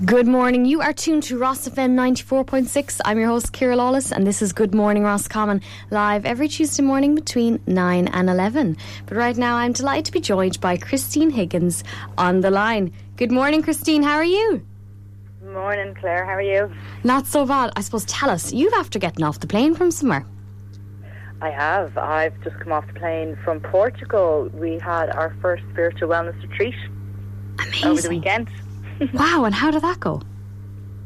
Good morning. You are tuned to Ros FM 94.6. I'm your host, Ciara Lawless, and this is Good Morning Roscommon, live every Tuesday morning between 9 and 11. But right now, I'm delighted to be joined by Christine Higgins on the line. Good morning, Christine. How are you? Morning, Claire. How are you? Not so bad. I suppose, tell us, you've after getting off the plane from somewhere. I have. I've just come off the plane from Portugal. We had our first spiritual wellness retreat Amazing. over the weekend. Wow, and how did that go?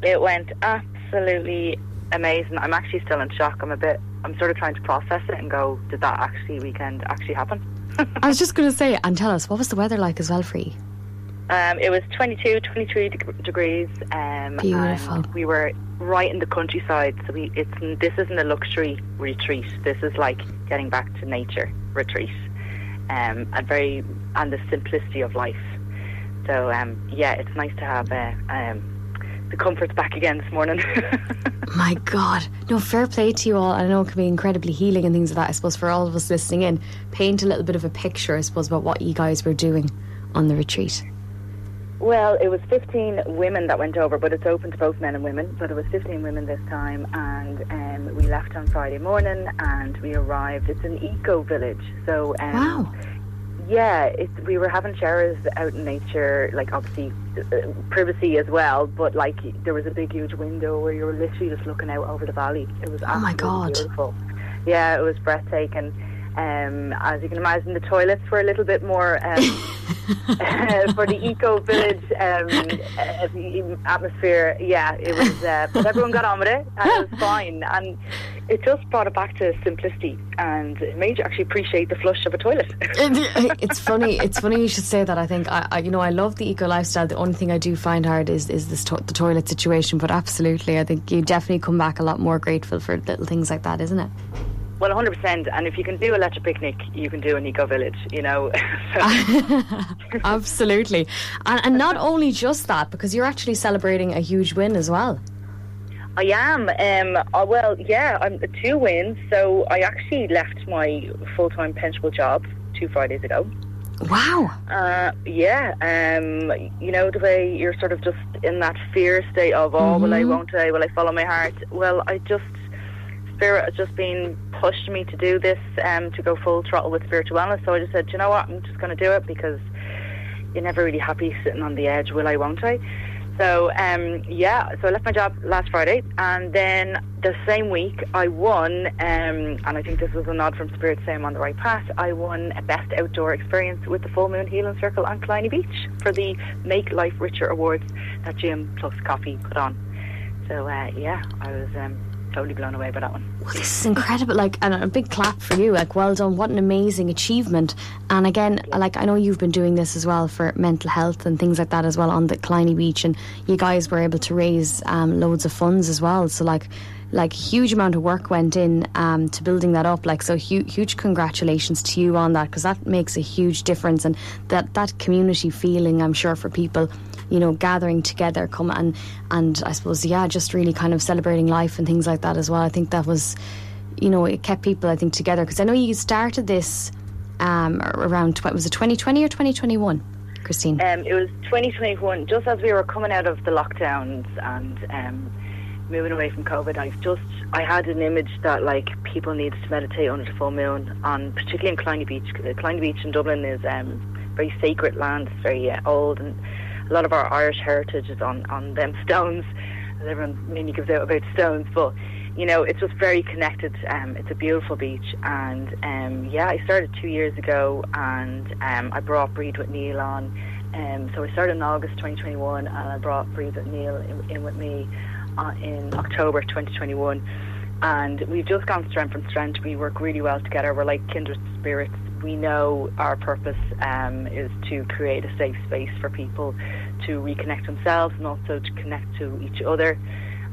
It went absolutely amazing. I'm actually still in shock. I'm a bit, I'm sort of trying to process it and go, did that actually weekend actually happen? I was just going to say, and tell us, what was the weather like as well for you? Um, it was 22, 23 deg- degrees. Um, Beautiful. And we were right in the countryside, so we it's this isn't a luxury retreat. This is like getting back to nature retreat, um, and very and the simplicity of life. So um, yeah, it's nice to have uh, um, the comforts back again this morning. My God. No, fair play to you all. I know it can be incredibly healing and things like that, I suppose, for all of us listening in. Paint a little bit of a picture, I suppose, about what you guys were doing on the retreat. Well, it was 15 women that went over, but it's open to both men and women. But it was 15 women this time, and um, we left on Friday morning, and we arrived. It's an eco village, so um, Wow. Yeah, it, we were having showers out in nature, like obviously uh, privacy as well, but like there was a big, huge window where you were literally just looking out over the valley. It was Oh my God. beautiful. Yeah, it was breathtaking. Um, as you can imagine, the toilets were a little bit more um, for the eco village um, uh, atmosphere. Yeah, it was, uh, but everyone got on with it, and it was fine. And it just brought it back to simplicity, and it made you actually appreciate the flush of a toilet. it's funny. It's funny you should say that. I think I, I, you know, I love the eco lifestyle. The only thing I do find hard is is this to- the toilet situation. But absolutely, I think you definitely come back a lot more grateful for little things like that, isn't it? Well, 100%. And if you can do a electric picnic, you can do an eco village, you know. Absolutely, and, and not only just that, because you're actually celebrating a huge win as well. I am. Um, uh, well, yeah, I'm two wins. So I actually left my full time pensionable job two Fridays ago. Wow. Uh, yeah, um, you know the way you're sort of just in that fear state of oh, will I, won't I, will I follow my heart? Well, I just spirit has just been pushed me to do this, um, to go full throttle with spiritual wellness. So I just said, you know what, I'm just going to do it because you're never really happy sitting on the edge. Will I, won't I? So um, yeah, so I left my job last Friday, and then the same week I won, um, and I think this was a nod from Spirit saying I'm on the right path. I won a best outdoor experience with the Full Moon Healing Circle on Killiney Beach for the Make Life Richer Awards that Gym Plus Coffee put on. So uh, yeah, I was um, totally blown away by that one. Well, this is incredible. Like, and a big clap for you. Like, well done. What an amazing achievement. And again, like, I know you've been doing this as well for mental health and things like that as well on the Killiney Beach, and you guys were able to raise um, loads of funds as well. So, like, like huge amount of work went in um, to building that up. Like, so hu- huge congratulations to you on that because that makes a huge difference, and that that community feeling, I'm sure, for people you know, gathering together, come and and I suppose yeah, just really kind of celebrating life and things like that as well. I think that was, you know, it kept people I think together because I know you started this um, around was it 2020 or 2021, Christine? Um, it was 2021, just as we were coming out of the lockdowns and um, moving away from COVID. I just I had an image that like people needed to meditate under the full moon, on particularly in Killiney Beach. 'cause Killiney Beach in Dublin is um, very sacred land. It's very uh, old, and a lot of our Irish heritage is on on them stones. And everyone mainly gives out about stones, but you know it's just very connected. Um, it's a beautiful beach, and um, yeah, I started two years ago, and um, I brought Breed with Neil on. Um, so I started in August 2021, and I brought Breed with Neil in, in with me uh, in October 2021. And we've just gone strength from strength. We work really well together. We're like kindred spirits. We know our purpose um, is to create a safe space for people to reconnect themselves and also to connect to each other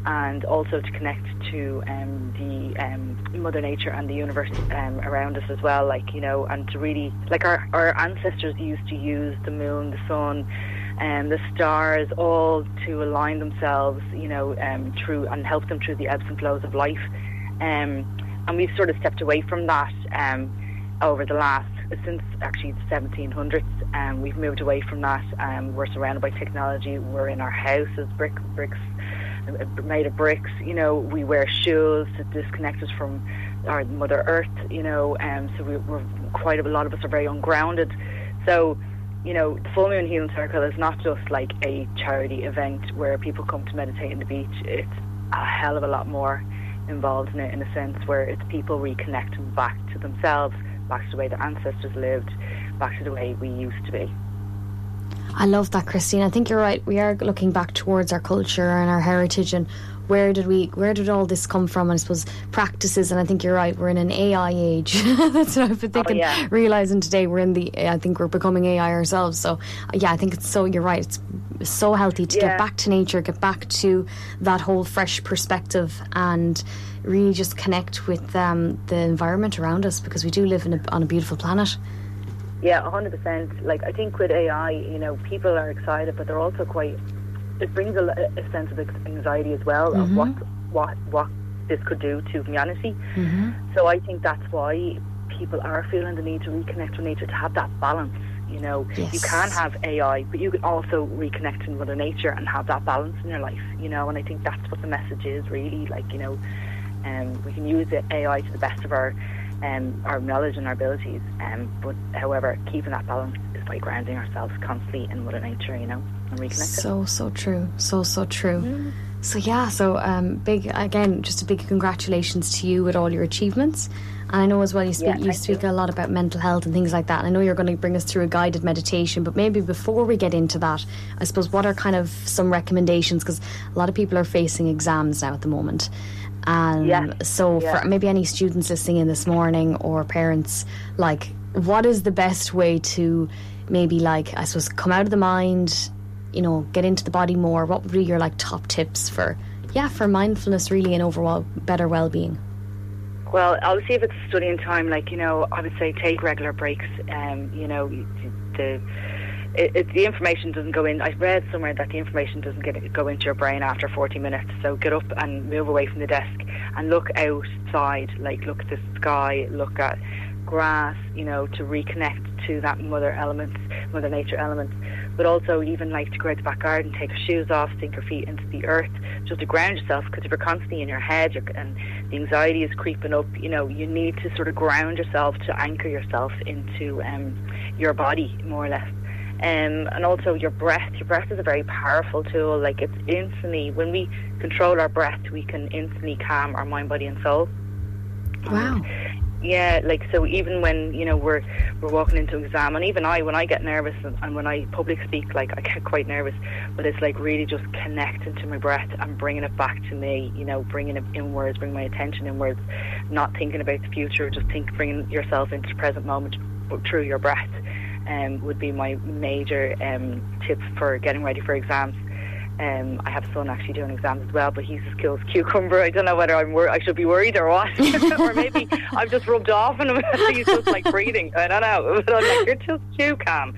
and also to connect to um, the um, Mother Nature and the universe um, around us as well. Like you know, and to really like our our ancestors used to use the moon, the sun, and the stars all to align themselves. You know, um, through and help them through the ebbs and flows of life. Um, and we've sort of stepped away from that um, over the last since actually the 1700s. Um, we've moved away from that. Um, we're surrounded by technology. We're in our houses, brick bricks made of bricks. You know, we wear shoes to disconnect us from our Mother Earth. You know, um, so we, we're quite a lot of us are very ungrounded. So you know, the Full Moon Healing Circle is not just like a charity event where people come to meditate on the beach. It's a hell of a lot more involved in it in a sense where it's people reconnecting back to themselves, back to the way the ancestors lived, back to the way we used to be. I love that, Christine. I think you're right. We are looking back towards our culture and our heritage and where did we where did all this come from? And i suppose practices and i think you're right we're in an ai age. That's what i've been thinking oh, yeah. realizing today we're in the i think we're becoming ai ourselves. So yeah i think it's so you're right it's so healthy to yeah. get back to nature get back to that whole fresh perspective and really just connect with um, the environment around us because we do live a, on a beautiful planet. Yeah 100% like i think with ai you know people are excited but they're also quite it brings a, a sense of anxiety as well mm-hmm. of what what what this could do to humanity. Mm-hmm. So I think that's why people are feeling the need to reconnect with nature to have that balance. You know, yes. you can have AI, but you can also reconnect with Mother Nature and have that balance in your life. You know, and I think that's what the message is really. Like you know, um, we can use AI to the best of our um, our knowledge and our abilities. Um, but however, keeping that balance is by grounding ourselves constantly in Mother Nature. You know and So so true, so so true. Mm. So yeah, so um, big again, just a big congratulations to you with all your achievements. And I know as well you speak yeah, you speak you. a lot about mental health and things like that. And I know you're going to bring us through a guided meditation, but maybe before we get into that, I suppose what are kind of some recommendations because a lot of people are facing exams now at the moment. And yeah. so yeah. for maybe any students listening in this morning or parents, like what is the best way to maybe like I suppose come out of the mind you know, get into the body more? What would be your like top tips for, yeah, for mindfulness really and overall better well being? Well, obviously, if it's studying time, like you know, I would say take regular breaks. Um, you know, the it, it, the information doesn't go in. I read somewhere that the information doesn't get go into your brain after 40 minutes. So get up and move away from the desk and look outside. Like look at the sky, look at grass. You know, to reconnect to that mother element, mother nature element but also even like to go out the back garden, take your shoes off, sink your feet into the earth, just to ground yourself. Because if you're constantly in your head and the anxiety is creeping up, you know, you need to sort of ground yourself to anchor yourself into um, your body more or less. Um, and also your breath. Your breath is a very powerful tool. Like it's instantly when we control our breath, we can instantly calm our mind, body, and soul. Wow. And yeah, like so even when you know we're we're walking into exam, and even I when I get nervous and, and when I public speak, like I get quite nervous, but it's like really just connecting to my breath and bringing it back to me. You know, bringing it inwards, bring my attention inwards, not thinking about the future, just think bringing yourself into the present moment through your breath. Um, would be my major um, tip for getting ready for exams. Um, I have a son actually doing exams as well, but he's as cool as cucumber. I don't know whether I'm wor- I should be worried or what, or maybe I've just rubbed off and he's just like breathing. I don't know. But I'm like, you're just too calm.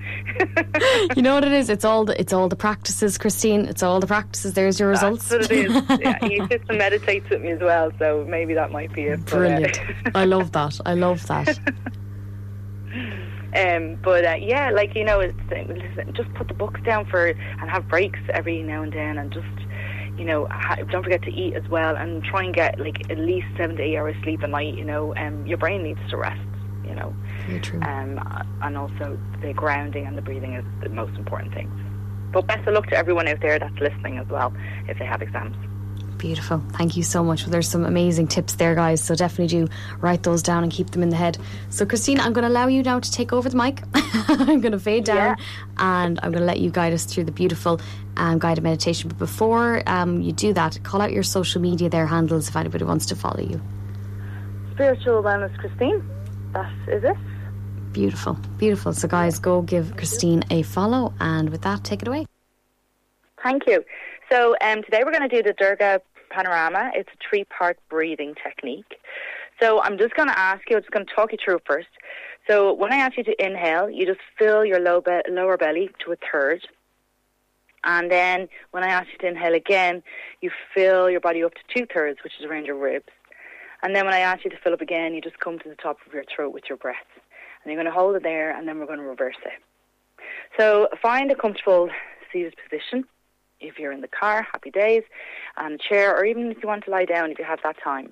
you know what it is? It's all the, it's all the practices, Christine. It's all the practices. There's your results. That's what it is. Yeah, he sits and meditates with me as well, so maybe that might be it. Brilliant. But, uh, I love that. I love that. Um, but uh, yeah, like you know, it's, listen, just put the books down for and have breaks every now and then, and just you know, ha- don't forget to eat as well, and try and get like at least seven to eight hours sleep a night. You know, um, your brain needs to rest. You know, Very true. Um, and also the grounding and the breathing is the most important things. But best of luck to everyone out there that's listening as well if they have exams. Beautiful. Thank you so much. Well, there's some amazing tips there, guys. So definitely do write those down and keep them in the head. So, Christine, I'm going to allow you now to take over the mic. I'm going to fade down yeah. and I'm going to let you guide us through the beautiful um, guided meditation. But before um, you do that, call out your social media, their handles, if anybody wants to follow you. Spiritual Wellness Christine. That is it. Beautiful. Beautiful. So, guys, go give Christine a follow. And with that, take it away. Thank you. So um, today we're going to do the Dirga Pranayama. It's a three-part breathing technique. So I'm just going to ask you, I'm just going to talk you through first. So when I ask you to inhale, you just fill your low be- lower belly to a third. And then when I ask you to inhale again, you fill your body up to two thirds, which is around your ribs. And then when I ask you to fill up again, you just come to the top of your throat with your breath. And you're going to hold it there and then we're going to reverse it. So find a comfortable seated position. If you're in the car, happy days, on a chair, or even if you want to lie down if you have that time.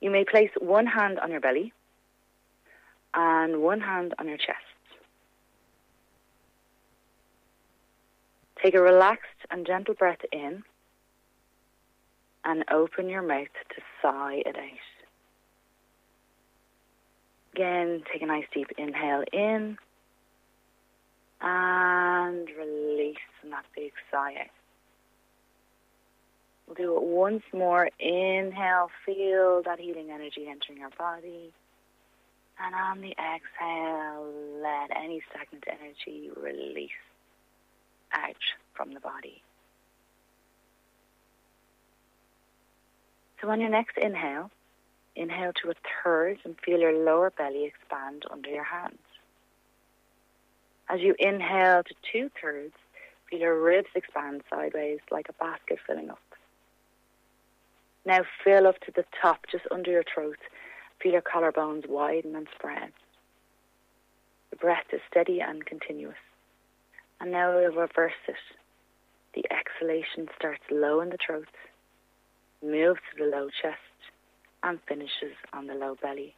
You may place one hand on your belly and one hand on your chest. Take a relaxed and gentle breath in and open your mouth to sigh it out. Again, take a nice deep inhale in and release in that big sigh out. We'll do it once more. Inhale, feel that healing energy entering your body. And on the exhale, let any stagnant energy release out from the body. So on your next inhale, inhale to a third and feel your lower belly expand under your hands. As you inhale to two thirds, feel your ribs expand sideways like a basket filling up. Now fill up to the top, just under your throat. Feel your collarbones widen and spread. The breath is steady and continuous. And now we'll reverse it. The exhalation starts low in the throat, moves to the low chest, and finishes on the low belly.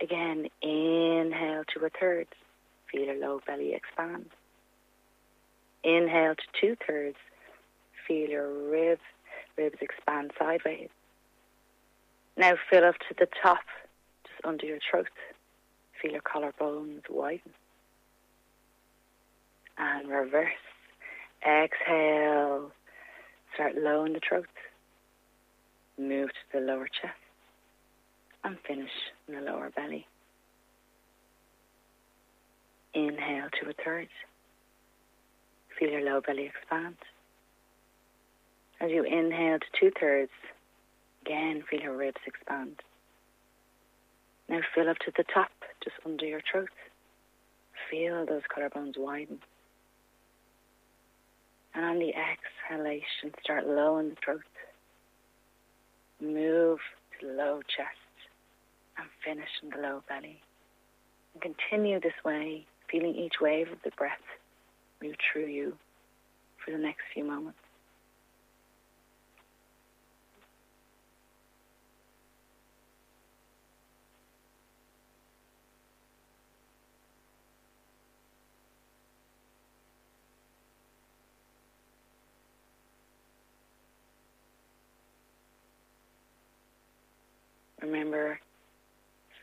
Again, inhale to a third. Feel your low belly expand. Inhale to two thirds. Feel your ribs, ribs expand sideways. Now fill up to the top, just under your throat. Feel your collarbones widen. And reverse. Exhale. Start low in the throat. Move to the lower chest. And finish in the lower belly. Inhale to a third. Feel your low belly expand. As you inhale to two thirds, again feel your ribs expand. Now fill up to the top, just under your throat. Feel those collarbones widen. And on the exhalation, start low in the throat. Move to the low chest and finish in the low belly. And continue this way, feeling each wave of the breath move through you for the next few moments. Remember,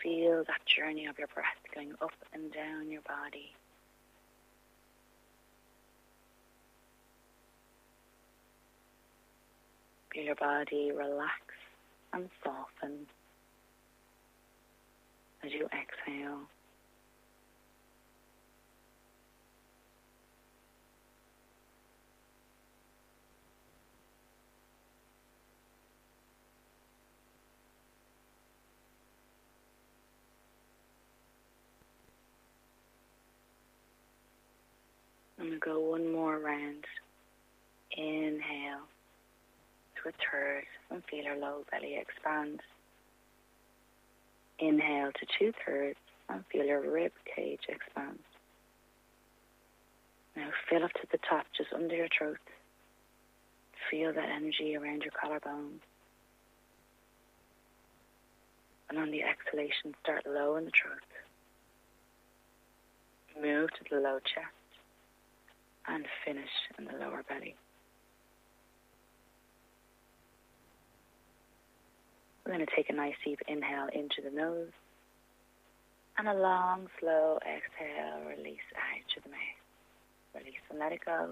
feel that journey of your breath going up and down your body. Feel your body relax and soften as you exhale. Go one more round. Inhale to a third and feel your low belly expand. Inhale to two thirds and feel your rib cage expand. Now fill up to the top just under your throat. Feel that energy around your collarbone. And on the exhalation, start low in the throat. Move to the low chest and finish in the lower belly. We're going to take a nice deep inhale into the nose and a long, slow exhale, release out to the mouth. Release and let it go.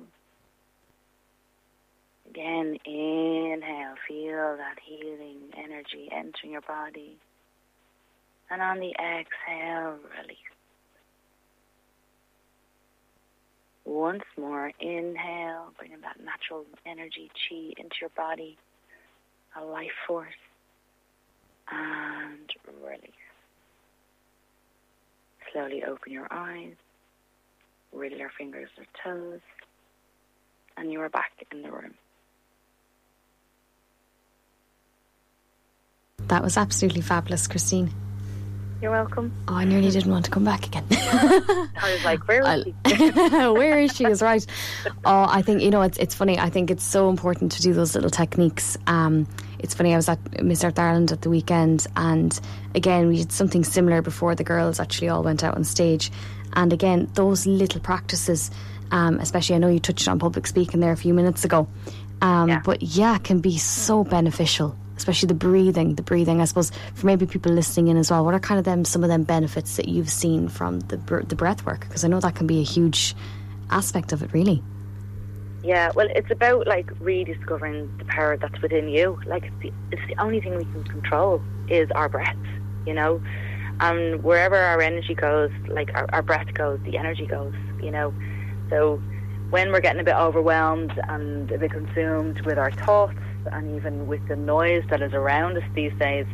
Again, inhale, feel that healing energy entering your body. And on the exhale, release. Once more, inhale, bringing that natural energy, chi, into your body, a life force, and release. Slowly open your eyes, wriggle your fingers or toes, and you are back in the room. That was absolutely fabulous, Christine. You're welcome. Oh, I nearly didn't want to come back again. I was like, where is she? Where is she? Is right. Oh, I think you know it's it's funny. I think it's so important to do those little techniques. Um, it's funny. I was at Miss Earth Ireland at the weekend, and again we did something similar before the girls actually all went out on stage. And again, those little practices, um, especially I know you touched on public speaking there a few minutes ago, um, Yeah. but yeah, can be so beneficial. Especially the breathing, the breathing. I suppose for maybe people listening in as well. What are kind of them some of them benefits that you've seen from the the breath work? Because I know that can be a huge aspect of it, really. Yeah, well, it's about like rediscovering the power that's within you. Like it's the, it's the only thing we can control is our breath, you know. And wherever our energy goes, like our, our breath goes, the energy goes, you know. So when we're getting a bit overwhelmed and a bit consumed with our thoughts and even with the noise that is around us these days,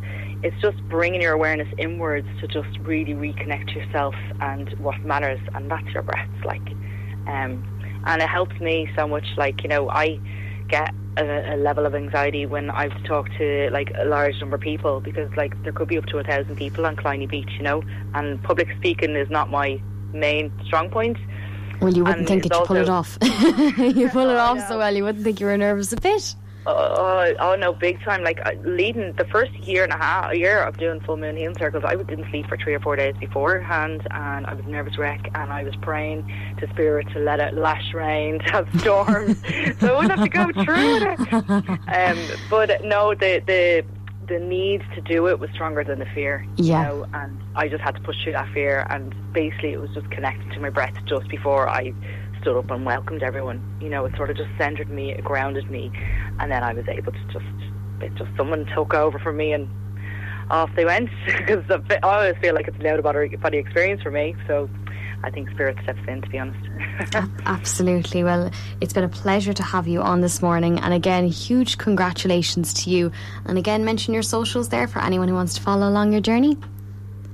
it's just bringing your awareness inwards to just really reconnect yourself and what matters, and that's your breath. Like, um, and it helps me so much. Like, you know, I get a, a level of anxiety when I have to talk to like a large number of people because, like, there could be up to a thousand people on Killiney Beach, you know, and public speaking is not my main strong point. Well, you wouldn't And think that you pull it off. you pull it off so well. You wouldn't think you were nervous a bit. Oh, oh no, big time! Like uh, leading the first year and a half, a year of doing full moon healing circles, I didn't sleep for three or four days beforehand, and I was nervous wreck, and I was praying to spirit to let it lash rain, to have storms, so I wouldn't have to go through it. Um, but no, the the the need to do it was stronger than the fear. Yeah. You know, and I just had to push through that fear, and basically it was just connected to my breath just before I stood up and welcomed everyone. You know, it sort of just centered me, it grounded me, and then I was able to just, it just someone took over for me and off they went because I always feel like it's an out of body body experience for me. So I think spirit steps in, to be honest. Absolutely. Well, it's been a pleasure to have you on this morning. And again, huge congratulations to you. And again, mention your socials there for anyone who wants to follow along your journey.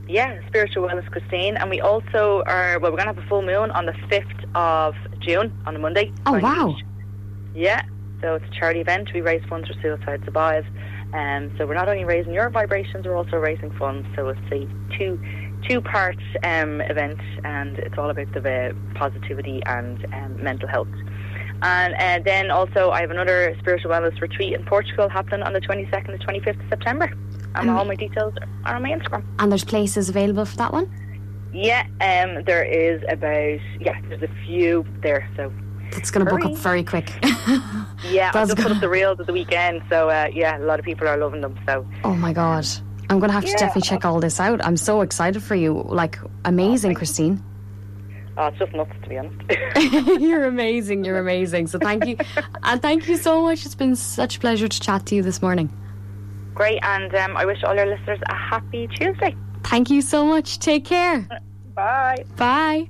Yeah, Spiritual Wellness Christine. And we also are, well, we're going to have a full moon on the 5th of June, on a Monday. Oh, wow. Yeah, so it's a charity event. We raise funds for Suicide Survive. Um, so we're not only raising your vibrations, we're also raising funds. So it's a two two part um, event, and it's all about the uh, positivity and um, mental health. And uh, then also, I have another spiritual wellness retreat in Portugal happening on the 22nd and 25th of September. And Um, all my details are on my Instagram. And there's places available for that one. Yeah, um, there is about yeah, there's a few there. So It's going to book up very quick. yeah, I That's just put up the reels at the weekend. So uh, yeah, a lot of people are loving them. So oh my God. I'm going to have to Yeah. definitely check all this out. I'm so excited for you. Like, amazing, Christine. oh, it's just nuts to be honest. You're amazing. You're amazing. So thank you. and thank you so much. It's been such a pleasure to chat to you this morning. Great, and um, I wish all your listeners a happy Tuesday. Thank you so much. Take care. Bye. Bye.